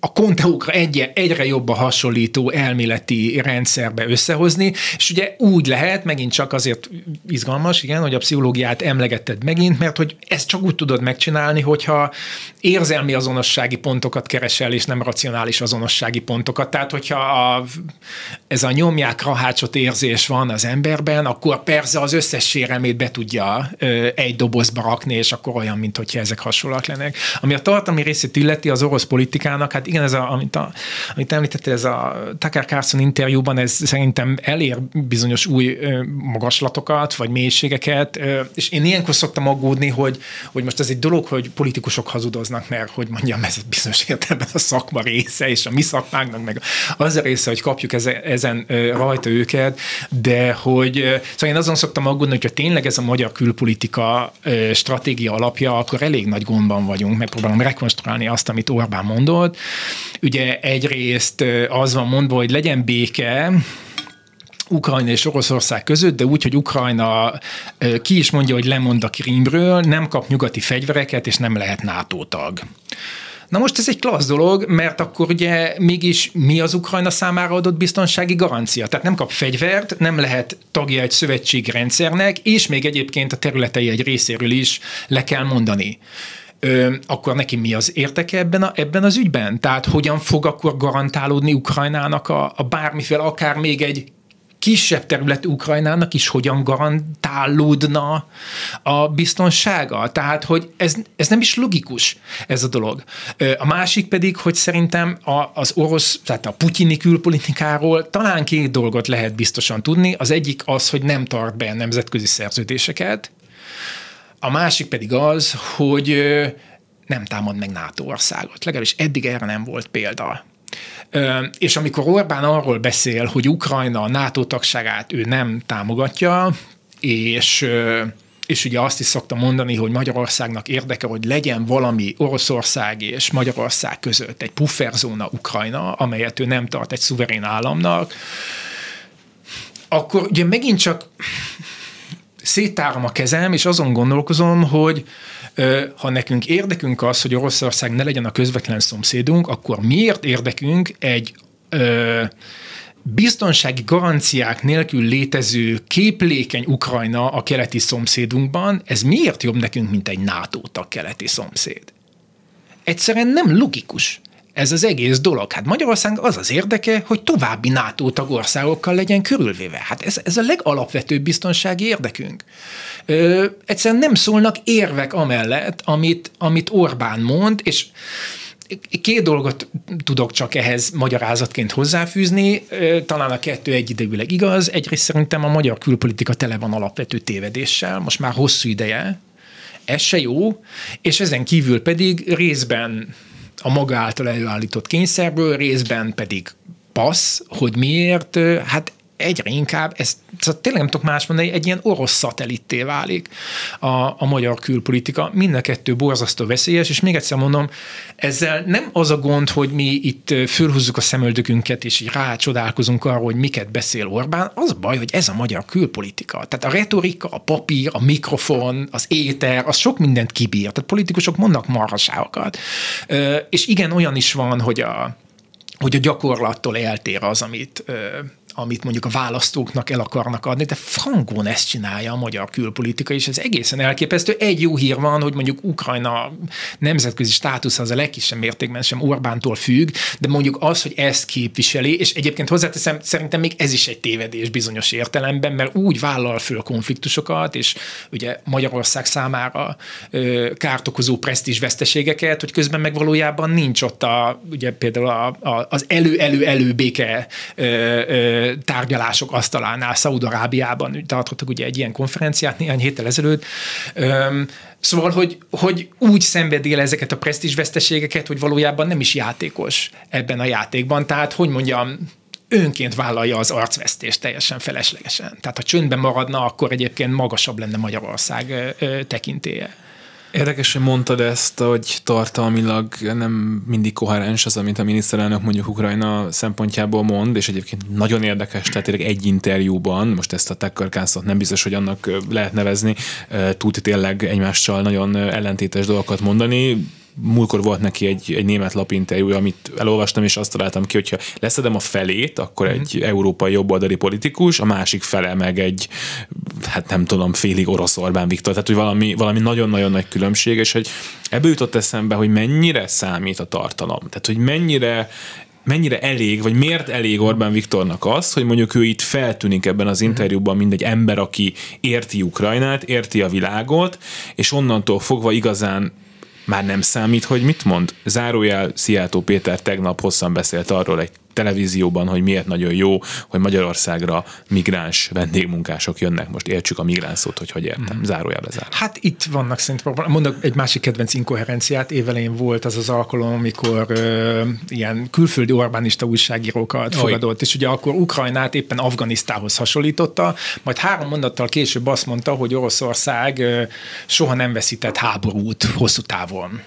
a konteókra egy, egyre jobban hasonlító elméleti rendszerbe összehozni, és ugye úgy lehet, megint csak azért izgalmas, igen, hogy a pszichológiát emlegetted megint, mert hogy ezt csak úgy tudod megcsinálni, hogyha érzelmi azonossági pontokat keresel, és nem racionális azonossági pontokat. Tehát, hogyha a, ez a nyomják rahácsot érzés van az emberben, akkor persze az összes sérelmét be tudja ö, egy dobozba rakni, és akkor olyan, mint hogyha ezek hasonlóak lennek. Ami a tartalmi részét illeti az orosz politikának, hát igen, ez a, amit, a, amit említettél, ez a Tucker Carlson interjúban, ez szerintem elér bizonyos új magaslatokat, vagy mélységeket, és én ilyenkor szoktam aggódni, hogy, hogy most ez egy dolog, hogy politikusok hazudoznak, mert hogy mondjam, ez bizonyos értelemben a szakma része, és a mi szakmánknak meg az a része, hogy kapjuk ezen, ezen rajta őket, de hogy szóval én azon szoktam aggódni, hogyha tényleg ez a magyar külpolitika stratégia alapja, akkor elég nagy gondban vagyunk, megpróbálom rekonstruálni azt, amit Orbán mondott, Ugye egyrészt az van mondva, hogy legyen béke, Ukrajna és Oroszország között, de úgy, hogy Ukrajna ki is mondja, hogy lemond a Krímről, nem kap nyugati fegyvereket, és nem lehet NATO tag. Na most ez egy klassz dolog, mert akkor ugye mégis mi az Ukrajna számára adott biztonsági garancia? Tehát nem kap fegyvert, nem lehet tagja egy szövetségi rendszernek, és még egyébként a területei egy részéről is le kell mondani akkor neki mi az érteke ebben, a, ebben az ügyben? Tehát hogyan fog akkor garantálódni Ukrajnának a, a bármiféle, akár még egy kisebb terület Ukrajnának is hogyan garantálódna a biztonsága. Tehát, hogy ez, ez nem is logikus, ez a dolog. A másik pedig, hogy szerintem a, az orosz, tehát a putyini külpolitikáról talán két dolgot lehet biztosan tudni. Az egyik az, hogy nem tart be nemzetközi szerződéseket, a másik pedig az, hogy nem támad meg NATO országot. Legalábbis eddig erre nem volt példa. És amikor Orbán arról beszél, hogy Ukrajna a NATO tagságát ő nem támogatja, és és ugye azt is szokta mondani, hogy Magyarországnak érdeke, hogy legyen valami Oroszország és Magyarország között egy pufferzóna Ukrajna, amelyet ő nem tart egy szuverén államnak, akkor ugye megint csak széttárom a kezem, és azon gondolkozom, hogy ha nekünk érdekünk az, hogy Oroszország ne legyen a közvetlen szomszédunk, akkor miért érdekünk egy ö, biztonsági garanciák nélkül létező képlékeny Ukrajna a keleti szomszédunkban, ez miért jobb nekünk, mint egy NATO tag keleti szomszéd? Egyszerűen nem logikus ez az egész dolog. Hát Magyarország az az érdeke, hogy további NATO tagországokkal legyen körülvéve. Hát ez, ez a legalapvetőbb biztonsági érdekünk. Ö, egyszerűen nem szólnak érvek amellett, amit, amit Orbán mond, és Két dolgot tudok csak ehhez magyarázatként hozzáfűzni, talán a kettő egyidejűleg igaz. Egyrészt szerintem a magyar külpolitika tele van alapvető tévedéssel, most már hosszú ideje, ez se jó, és ezen kívül pedig részben a maga által előállított kényszerből, részben pedig passz, hogy miért, hát egyre inkább, ez szóval tényleg nem tudok más mondani, egy ilyen orosz szatellitté válik a, a magyar külpolitika. Mind a kettő borzasztó veszélyes, és még egyszer mondom, ezzel nem az a gond, hogy mi itt fölhúzzuk a szemöldökünket, és így rácsodálkozunk arra, hogy miket beszél Orbán, az baj, hogy ez a magyar külpolitika. Tehát a retorika, a papír, a mikrofon, az éter, az sok mindent kibír. Tehát politikusok mondnak marhaságokat. És igen, olyan is van, hogy a hogy a gyakorlattól eltér az, amit, amit mondjuk a választóknak el akarnak adni, de frankon ezt csinálja a magyar külpolitika, és ez egészen elképesztő. Egy jó hír van, hogy mondjuk Ukrajna nemzetközi státusz az a legkisebb mértékben sem Orbántól függ, de mondjuk az, hogy ezt képviseli, és egyébként hozzáteszem, szerintem még ez is egy tévedés bizonyos értelemben, mert úgy vállal föl konfliktusokat, és ugye Magyarország számára ö, kárt okozó presztízs veszteségeket, hogy közben meg valójában nincs ott a, ugye például a, a, az elő-elő-elő béke ö, ö, tárgyalások asztalánál Szaudarábiában tartottak ugye egy ilyen konferenciát néhány héttel ezelőtt. Szóval, hogy, hogy úgy szenvedél ezeket a presztízsveszteségeket, hogy valójában nem is játékos ebben a játékban. Tehát, hogy mondjam, önként vállalja az arcvesztést teljesen feleslegesen. Tehát ha csöndben maradna, akkor egyébként magasabb lenne Magyarország tekintélye. Érdekes, hogy mondtad ezt, hogy tartalmilag nem mindig koherens az, amit a miniszterelnök mondjuk Ukrajna szempontjából mond, és egyébként nagyon érdekes, tehát egy interjúban, most ezt a Tucker nem biztos, hogy annak lehet nevezni, tud tényleg egymással nagyon ellentétes dolgokat mondani, múlkor volt neki egy, egy német lapinterjúja, amit elolvastam, és azt találtam ki, hogyha leszedem a felét, akkor mm. egy európai jobboldali politikus, a másik fele meg egy, hát nem tudom, félig orosz Orbán Viktor, tehát hogy valami, valami nagyon-nagyon nagy különbség, és hogy ebből jutott eszembe, hogy mennyire számít a tartalom, tehát hogy mennyire mennyire elég, vagy miért elég Orbán Viktornak az, hogy mondjuk ő itt feltűnik ebben az interjúban, mint egy ember, aki érti Ukrajnát, érti a világot, és onnantól fogva igazán már nem számít, hogy mit mond? Zárójel Szijjátó Péter tegnap hosszan beszélt arról egy televízióban, hogy miért nagyon jó, hogy Magyarországra migráns vendégmunkások jönnek. Most értsük a migráns szót, hogy hogy értem. Mm. Zárójelbe zár. Hát itt vannak szerintem, mondok egy másik kedvenc inkoherenciát. Évelején volt az az alkalom, amikor ö, ilyen külföldi Orbánista újságírókat Oly. fogadott, és ugye akkor Ukrajnát éppen Afganisztához hasonlította, majd három mondattal később azt mondta, hogy Oroszország ö, soha nem veszített háborút hosszú távon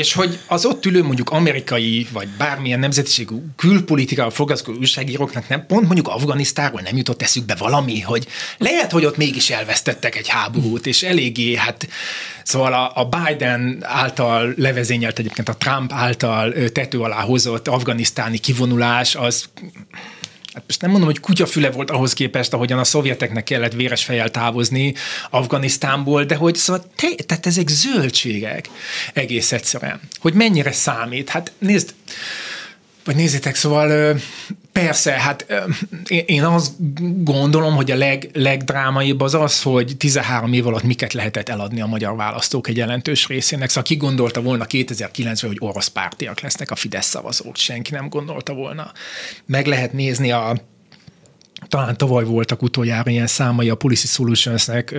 és hogy az ott ülő mondjuk amerikai, vagy bármilyen nemzetiségű külpolitikával foglalkozó újságíróknak nem, pont mondjuk Afganisztáról nem jutott eszükbe valami, hogy lehet, hogy ott mégis elvesztettek egy háborút, és eléggé, hát szóval a, Biden által levezényelt egyébként a Trump által tető alá hozott afganisztáni kivonulás, az hát most nem mondom, hogy kutyafüle volt ahhoz képest, ahogyan a szovjeteknek kellett véres fejjel távozni Afganisztánból, de hogy szóval te, tehát ezek zöldségek egész egyszerűen. Hogy mennyire számít? Hát nézd, vagy nézzétek, szóval persze, hát én azt gondolom, hogy a leg, legdrámaibb az az, hogy 13 év alatt miket lehetett eladni a magyar választók egy jelentős részének. Szóval ki gondolta volna 2009-ben, hogy orosz pártiak lesznek a Fidesz szavazók? Senki nem gondolta volna. Meg lehet nézni a talán tavaly voltak utoljára ilyen számai a Policy Solutionsnek,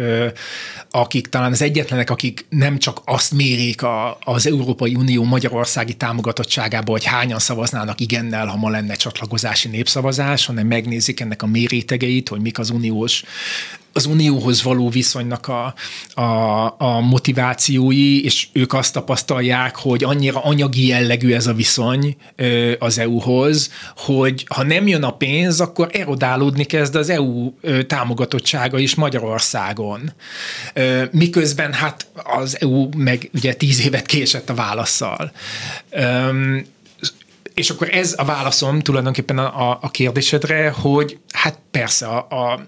akik talán az egyetlenek, akik nem csak azt mérik a, az Európai Unió magyarországi támogatottságába, hogy hányan szavaznának igennel, ha ma lenne csatlakozási népszavazás, hanem megnézik ennek a mérétegeit, hogy mik az uniós az unióhoz való viszonynak a, a, a motivációi, és ők azt tapasztalják, hogy annyira anyagi jellegű ez a viszony az EU-hoz, hogy ha nem jön a pénz, akkor erodálódni kezd az EU támogatottsága is Magyarországon. Miközben hát az EU meg ugye tíz évet késett a válaszsal. És akkor ez a válaszom tulajdonképpen a, a kérdésedre, hogy hát persze a, a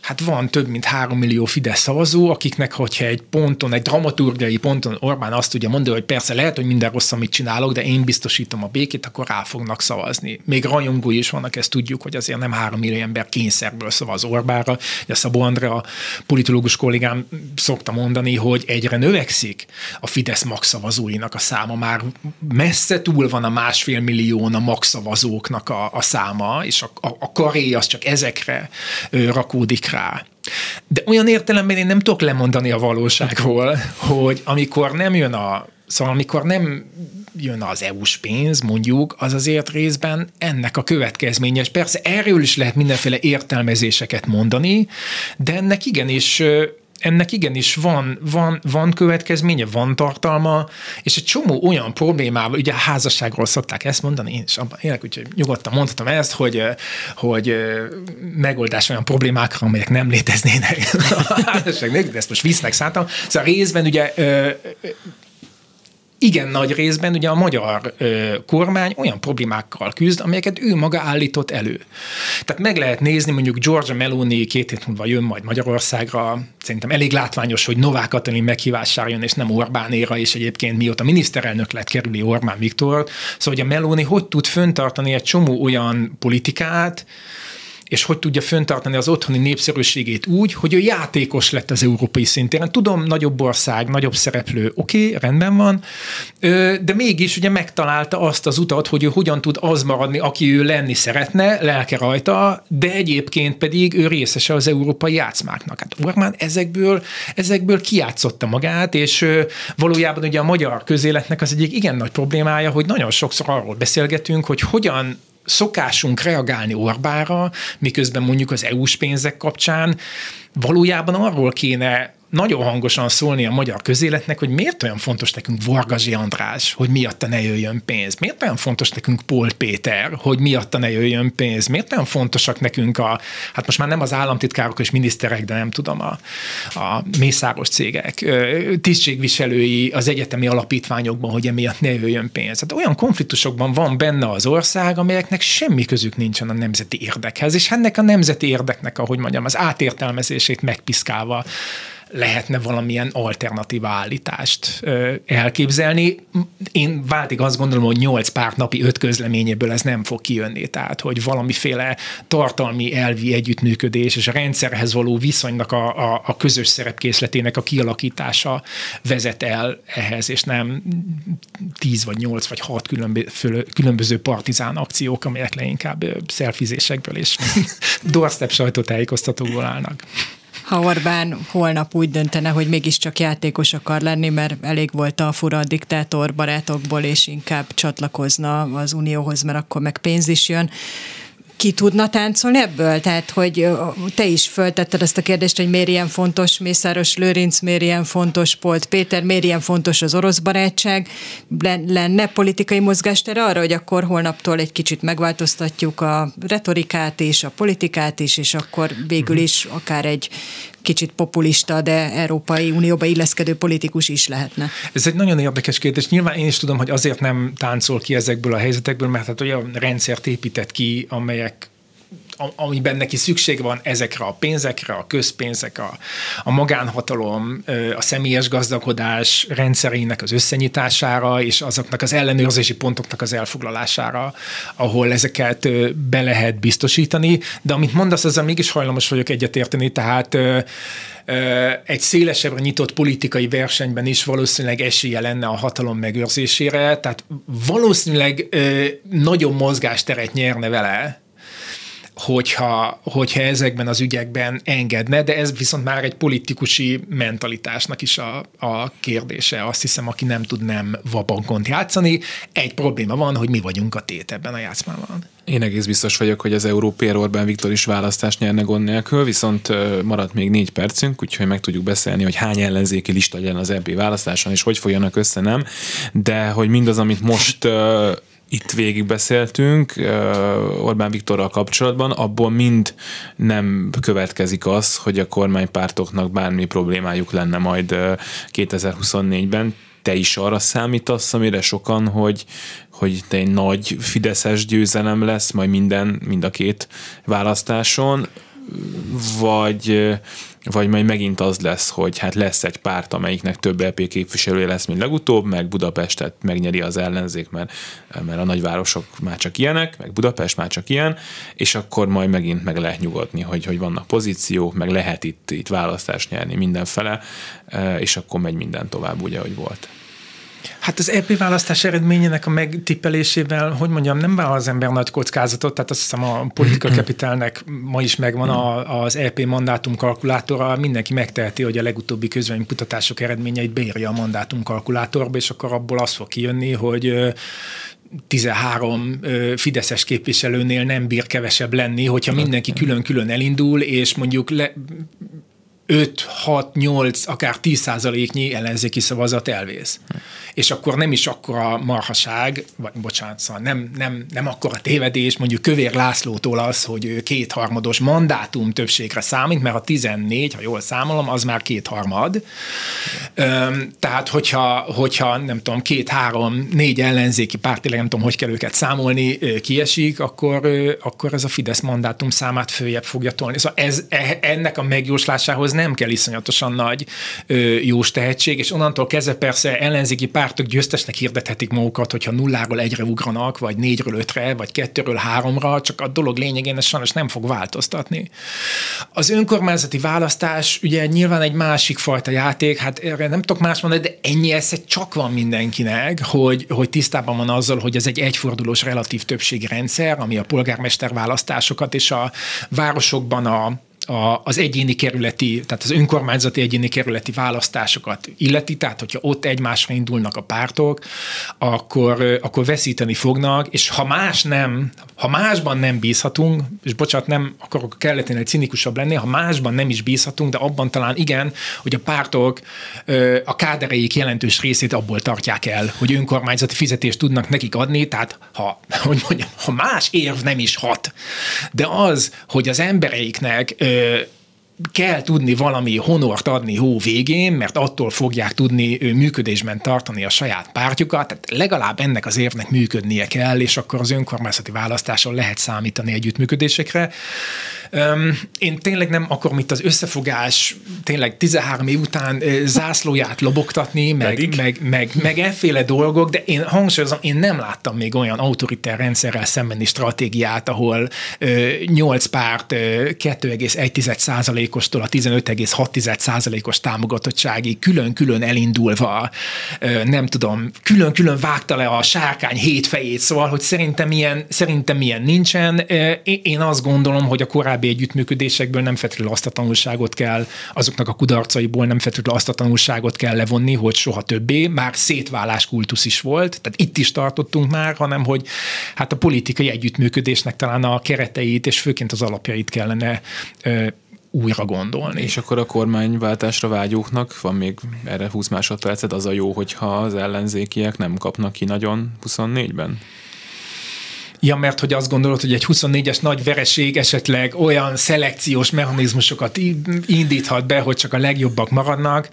hát van több mint három millió Fidesz szavazó, akiknek, hogyha egy ponton, egy dramaturgiai ponton Orbán azt tudja mondani, hogy persze lehet, hogy minden rossz, amit csinálok, de én biztosítom a békét, akkor rá fognak szavazni. Még rajongói is vannak, ezt tudjuk, hogy azért nem három millió ember kényszerből szavaz Orbánra. A Szabó Andrea, politológus kollégám szokta mondani, hogy egyre növekszik a Fidesz magszavazóinak a száma. Már messze túl van a másfél millión a magszavazóknak a, a száma, és a, a, a karé az csak ezekre rakódik rá. De olyan értelemben én nem tudok lemondani a valóságról, hogy amikor nem jön a Szóval amikor nem jön az EU-s pénz, mondjuk, az azért részben ennek a következményes. Persze erről is lehet mindenféle értelmezéseket mondani, de ennek igenis ennek igenis van, van, van következménye, van tartalma, és egy csomó olyan problémával, ugye a házasságról szokták ezt mondani, én is abban élek, úgyhogy nyugodtan mondhatom ezt, hogy, hogy megoldás olyan problémákra, amelyek nem léteznének a házasság de ezt most visznek szálltam. Szóval részben ugye igen nagy részben ugye a magyar ö, kormány olyan problémákkal küzd, amelyeket ő maga állított elő. Tehát meg lehet nézni, mondjuk Georgia Meloni két hét múlva jön majd Magyarországra, szerintem elég látványos, hogy Novák Katalin meghívására jön, és nem Orbánéra, és egyébként mióta miniszterelnök lett kerüli Orbán Viktor. Szóval, hogy a Meloni hogy tud föntartani egy csomó olyan politikát, és hogy tudja föntartani az otthoni népszerűségét úgy, hogy ő játékos lett az európai szintéren. Tudom, nagyobb ország, nagyobb szereplő, oké, okay, rendben van, de mégis ugye megtalálta azt az utat, hogy ő hogyan tud az maradni, aki ő lenni szeretne, lelke rajta, de egyébként pedig ő részese az európai játszmáknak. Hát Orbán ezekből, ezekből kiátszotta magát, és valójában ugye a magyar közéletnek az egyik igen nagy problémája, hogy nagyon sokszor arról beszélgetünk, hogy hogyan szokásunk reagálni Orbára, miközben mondjuk az EU-s pénzek kapcsán valójában arról kéne nagyon hangosan szólni a magyar közéletnek, hogy miért olyan fontos nekünk Vargazsi András, hogy miatta ne jöjjön pénz. Miért olyan fontos nekünk Pól Péter, hogy miatta ne jöjjön pénz. Miért olyan fontosak nekünk a, hát most már nem az államtitkárok és miniszterek, de nem tudom, a, a mészáros cégek, tisztségviselői az egyetemi alapítványokban, hogy emiatt ne jöjjön pénz. Hát olyan konfliktusokban van benne az ország, amelyeknek semmi közük nincsen a nemzeti érdekhez, és ennek a nemzeti érdeknek, ahogy mondjam, az átértelmezését megpiszkálva lehetne valamilyen alternatív állítást elképzelni. Én váltig azt gondolom, hogy 8 párt napi öt közleményéből ez nem fog kijönni, tehát hogy valamiféle tartalmi elvi együttműködés és a rendszerhez való viszonynak a, a, a közös szerepkészletének a kialakítása vezet el ehhez, és nem 10 vagy 8 vagy 6 különböző partizán akciók, amelyek leginkább szelfizésekből és doorstep sajtótájékoztatóból állnak ha Orbán holnap úgy döntene, hogy mégiscsak játékos akar lenni, mert elég volt a fura diktátor barátokból, és inkább csatlakozna az Unióhoz, mert akkor meg pénz is jön ki tudna táncolni ebből? Tehát, hogy te is föltetted ezt a kérdést, hogy miért ilyen fontos Mészáros Lőrinc, miért ilyen fontos Polt Péter, miért ilyen fontos az orosz barátság, lenne politikai mozgástere arra, hogy akkor holnaptól egy kicsit megváltoztatjuk a retorikát is, a politikát is, és akkor végül mhm. is akár egy kicsit populista, de Európai Unióba illeszkedő politikus is lehetne. Ez egy nagyon érdekes kérdés. Nyilván én is tudom, hogy azért nem táncol ki ezekből a helyzetekből, mert hát olyan rendszert épített ki, amelyek amiben neki szükség van ezekre a pénzekre, a közpénzek, a, a magánhatalom, a személyes gazdagodás rendszerének az összenyitására, és azoknak az ellenőrzési pontoknak az elfoglalására, ahol ezeket be lehet biztosítani. De amit mondasz, azzal mégis hajlamos vagyok egyetérteni, tehát egy szélesebbre nyitott politikai versenyben is valószínűleg esélye lenne a hatalom megőrzésére, tehát valószínűleg nagyon mozgásteret nyerne vele, hogyha, hogyha ezekben az ügyekben engedne, de ez viszont már egy politikusi mentalitásnak is a, a kérdése. Azt hiszem, aki nem tud nem vabankont játszani, egy probléma van, hogy mi vagyunk a tét ebben a játszmában. Én egész biztos vagyok, hogy az Európér Orbán Viktor is választást nyerne gond nélkül, viszont maradt még négy percünk, úgyhogy meg tudjuk beszélni, hogy hány ellenzéki lista legyen az EP választáson, és hogy folyanak össze, nem. De hogy mindaz, amit most itt végig beszéltünk Orbán Viktorral kapcsolatban, abból mind nem következik az, hogy a kormánypártoknak bármi problémájuk lenne majd 2024-ben. Te is arra számítasz, amire sokan, hogy, hogy te egy nagy fideszes győzelem lesz majd minden, mind a két választáson, vagy vagy majd megint az lesz, hogy hát lesz egy párt, amelyiknek több LP képviselője lesz, mint legutóbb, meg Budapestet megnyeri az ellenzék, mert, mert a nagyvárosok már csak ilyenek, meg Budapest már csak ilyen, és akkor majd megint meg lehet nyugodni, hogy, hogy vannak pozíciók, meg lehet itt, itt választást nyerni mindenfele, és akkor megy minden tovább úgy, ahogy volt. Hát az EP választás eredményének a megtippelésével, hogy mondjam, nem vállal az ember nagy kockázatot, tehát azt hiszem a Politika Capitalnek ma is megvan a, az EP mandátum kalkulátora, mindenki megteheti, hogy a legutóbbi közvénykutatások eredményeit beírja a mandátum kalkulátorba, és akkor abból az fog kijönni, hogy 13 fideszes képviselőnél nem bír kevesebb lenni, hogyha mindenki külön-külön elindul, és mondjuk le, 5, 6, 8, akár 10 százaléknyi ellenzéki szavazat elvész. És akkor nem is akkora marhaság, vagy bocsánat, szóval nem, nem, nem akkora tévedés, mondjuk Kövér Lászlótól az, hogy ő kétharmados mandátum többségre számít, mert a 14, ha jól számolom, az már kétharmad. Öm, tehát, hogyha, hogyha nem tudom, két, három, négy ellenzéki párt, nem tudom, hogy kell őket számolni, kiesik, akkor, akkor ez a Fidesz mandátum számát följebb fogja tolni. Szóval ez, e, ennek a megjóslásához nem kell iszonyatosan nagy ö, jós tehetség, és onnantól kezdve persze ellenzéki pártok győztesnek hirdethetik magukat, hogyha nulláról egyre ugranak, vagy négyről ötre, vagy kettőről háromra, csak a dolog lényegén ez sajnos nem fog változtatni. Az önkormányzati választás ugye nyilván egy másik fajta játék, hát erre nem tudok más mondani, de ennyi esze csak van mindenkinek, hogy, hogy tisztában van azzal, hogy ez egy egyfordulós relatív többségi rendszer, ami a polgármester választásokat és a városokban a a, az egyéni kerületi, tehát az önkormányzati egyéni kerületi választásokat illeti, tehát hogyha ott egymásra indulnak a pártok, akkor, akkor veszíteni fognak, és ha más nem, ha másban nem bízhatunk, és bocsánat, nem akarok kelleténél cinikusabb lenni, ha másban nem is bízhatunk, de abban talán igen, hogy a pártok a kádereik jelentős részét abból tartják el, hogy önkormányzati fizetést tudnak nekik adni, tehát ha, hogy mondjam, ha más érv nem is hat, de az, hogy az embereiknek で kell tudni valami honort adni hó végén, mert attól fogják tudni működésben tartani a saját pártjukat, tehát legalább ennek az évnek működnie kell, és akkor az önkormányzati választáson lehet számítani együttműködésekre. Én tényleg nem akarom itt az összefogás tényleg 13 év után zászlóját lobogtatni, meg, meg, meg, meg efféle dolgok, de én hangsúlyozom, én nem láttam még olyan autoritár rendszerrel szembeni stratégiát, ahol 8 párt 2,1 százalékostól a 15,6 százalékos támogatottsági külön-külön elindulva, nem tudom, külön-külön vágta le a sárkány hétfejét, szóval, hogy szerintem ilyen, szerintem ilyen nincsen. Én azt gondolom, hogy a korábbi együttműködésekből nem feltétlenül azt a tanulságot kell, azoknak a kudarcaiból nem feltétlenül azt a tanulságot kell levonni, hogy soha többé, már szétválás kultusz is volt, tehát itt is tartottunk már, hanem hogy hát a politikai együttműködésnek talán a kereteit és főként az alapjait kellene újra gondolni. És akkor a kormányváltásra vágyóknak van még erre 20 másodpercet, az a jó, hogyha az ellenzékiek nem kapnak ki nagyon 24-ben? Ja, mert hogy azt gondolod, hogy egy 24-es nagy vereség esetleg olyan szelekciós mechanizmusokat indíthat be, hogy csak a legjobbak maradnak.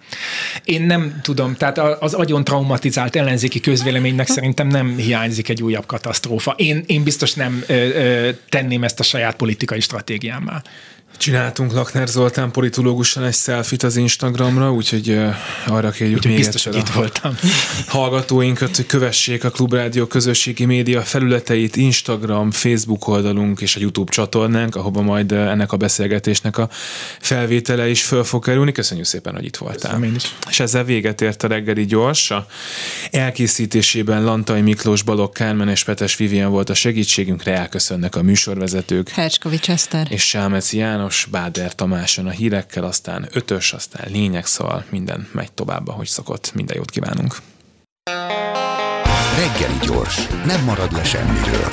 Én nem tudom, tehát az agyon traumatizált ellenzéki közvéleménynek szerintem nem hiányzik egy újabb katasztrófa. Én, én biztos nem ö, ö, tenném ezt a saját politikai stratégiámmal. Csináltunk Lakner Zoltán politológusan egy selfit az Instagramra, úgyhogy arra kérjük úgyhogy még biztos, hogy itt voltam. hallgatóinkat, hogy kövessék a Klubrádió közösségi média felületeit, Instagram, Facebook oldalunk és a YouTube csatornánk, ahova majd ennek a beszélgetésnek a felvétele is föl fog kerülni. Köszönjük szépen, hogy itt voltál. Köszönöm én is. És ezzel véget ért a reggeli gyors. A elkészítésében Lantai Miklós, Balogh Kármen és Petes Vivien volt a segítségünkre. Elköszönnek a műsorvezetők. Hercskovics Eszter. És Sámeci János János, Báder Tamáson a hírekkel, aztán ötös, aztán lényeg, szóval minden megy tovább, ahogy szokott. Minden jót kívánunk! Reggeli gyors, nem marad le semmiről.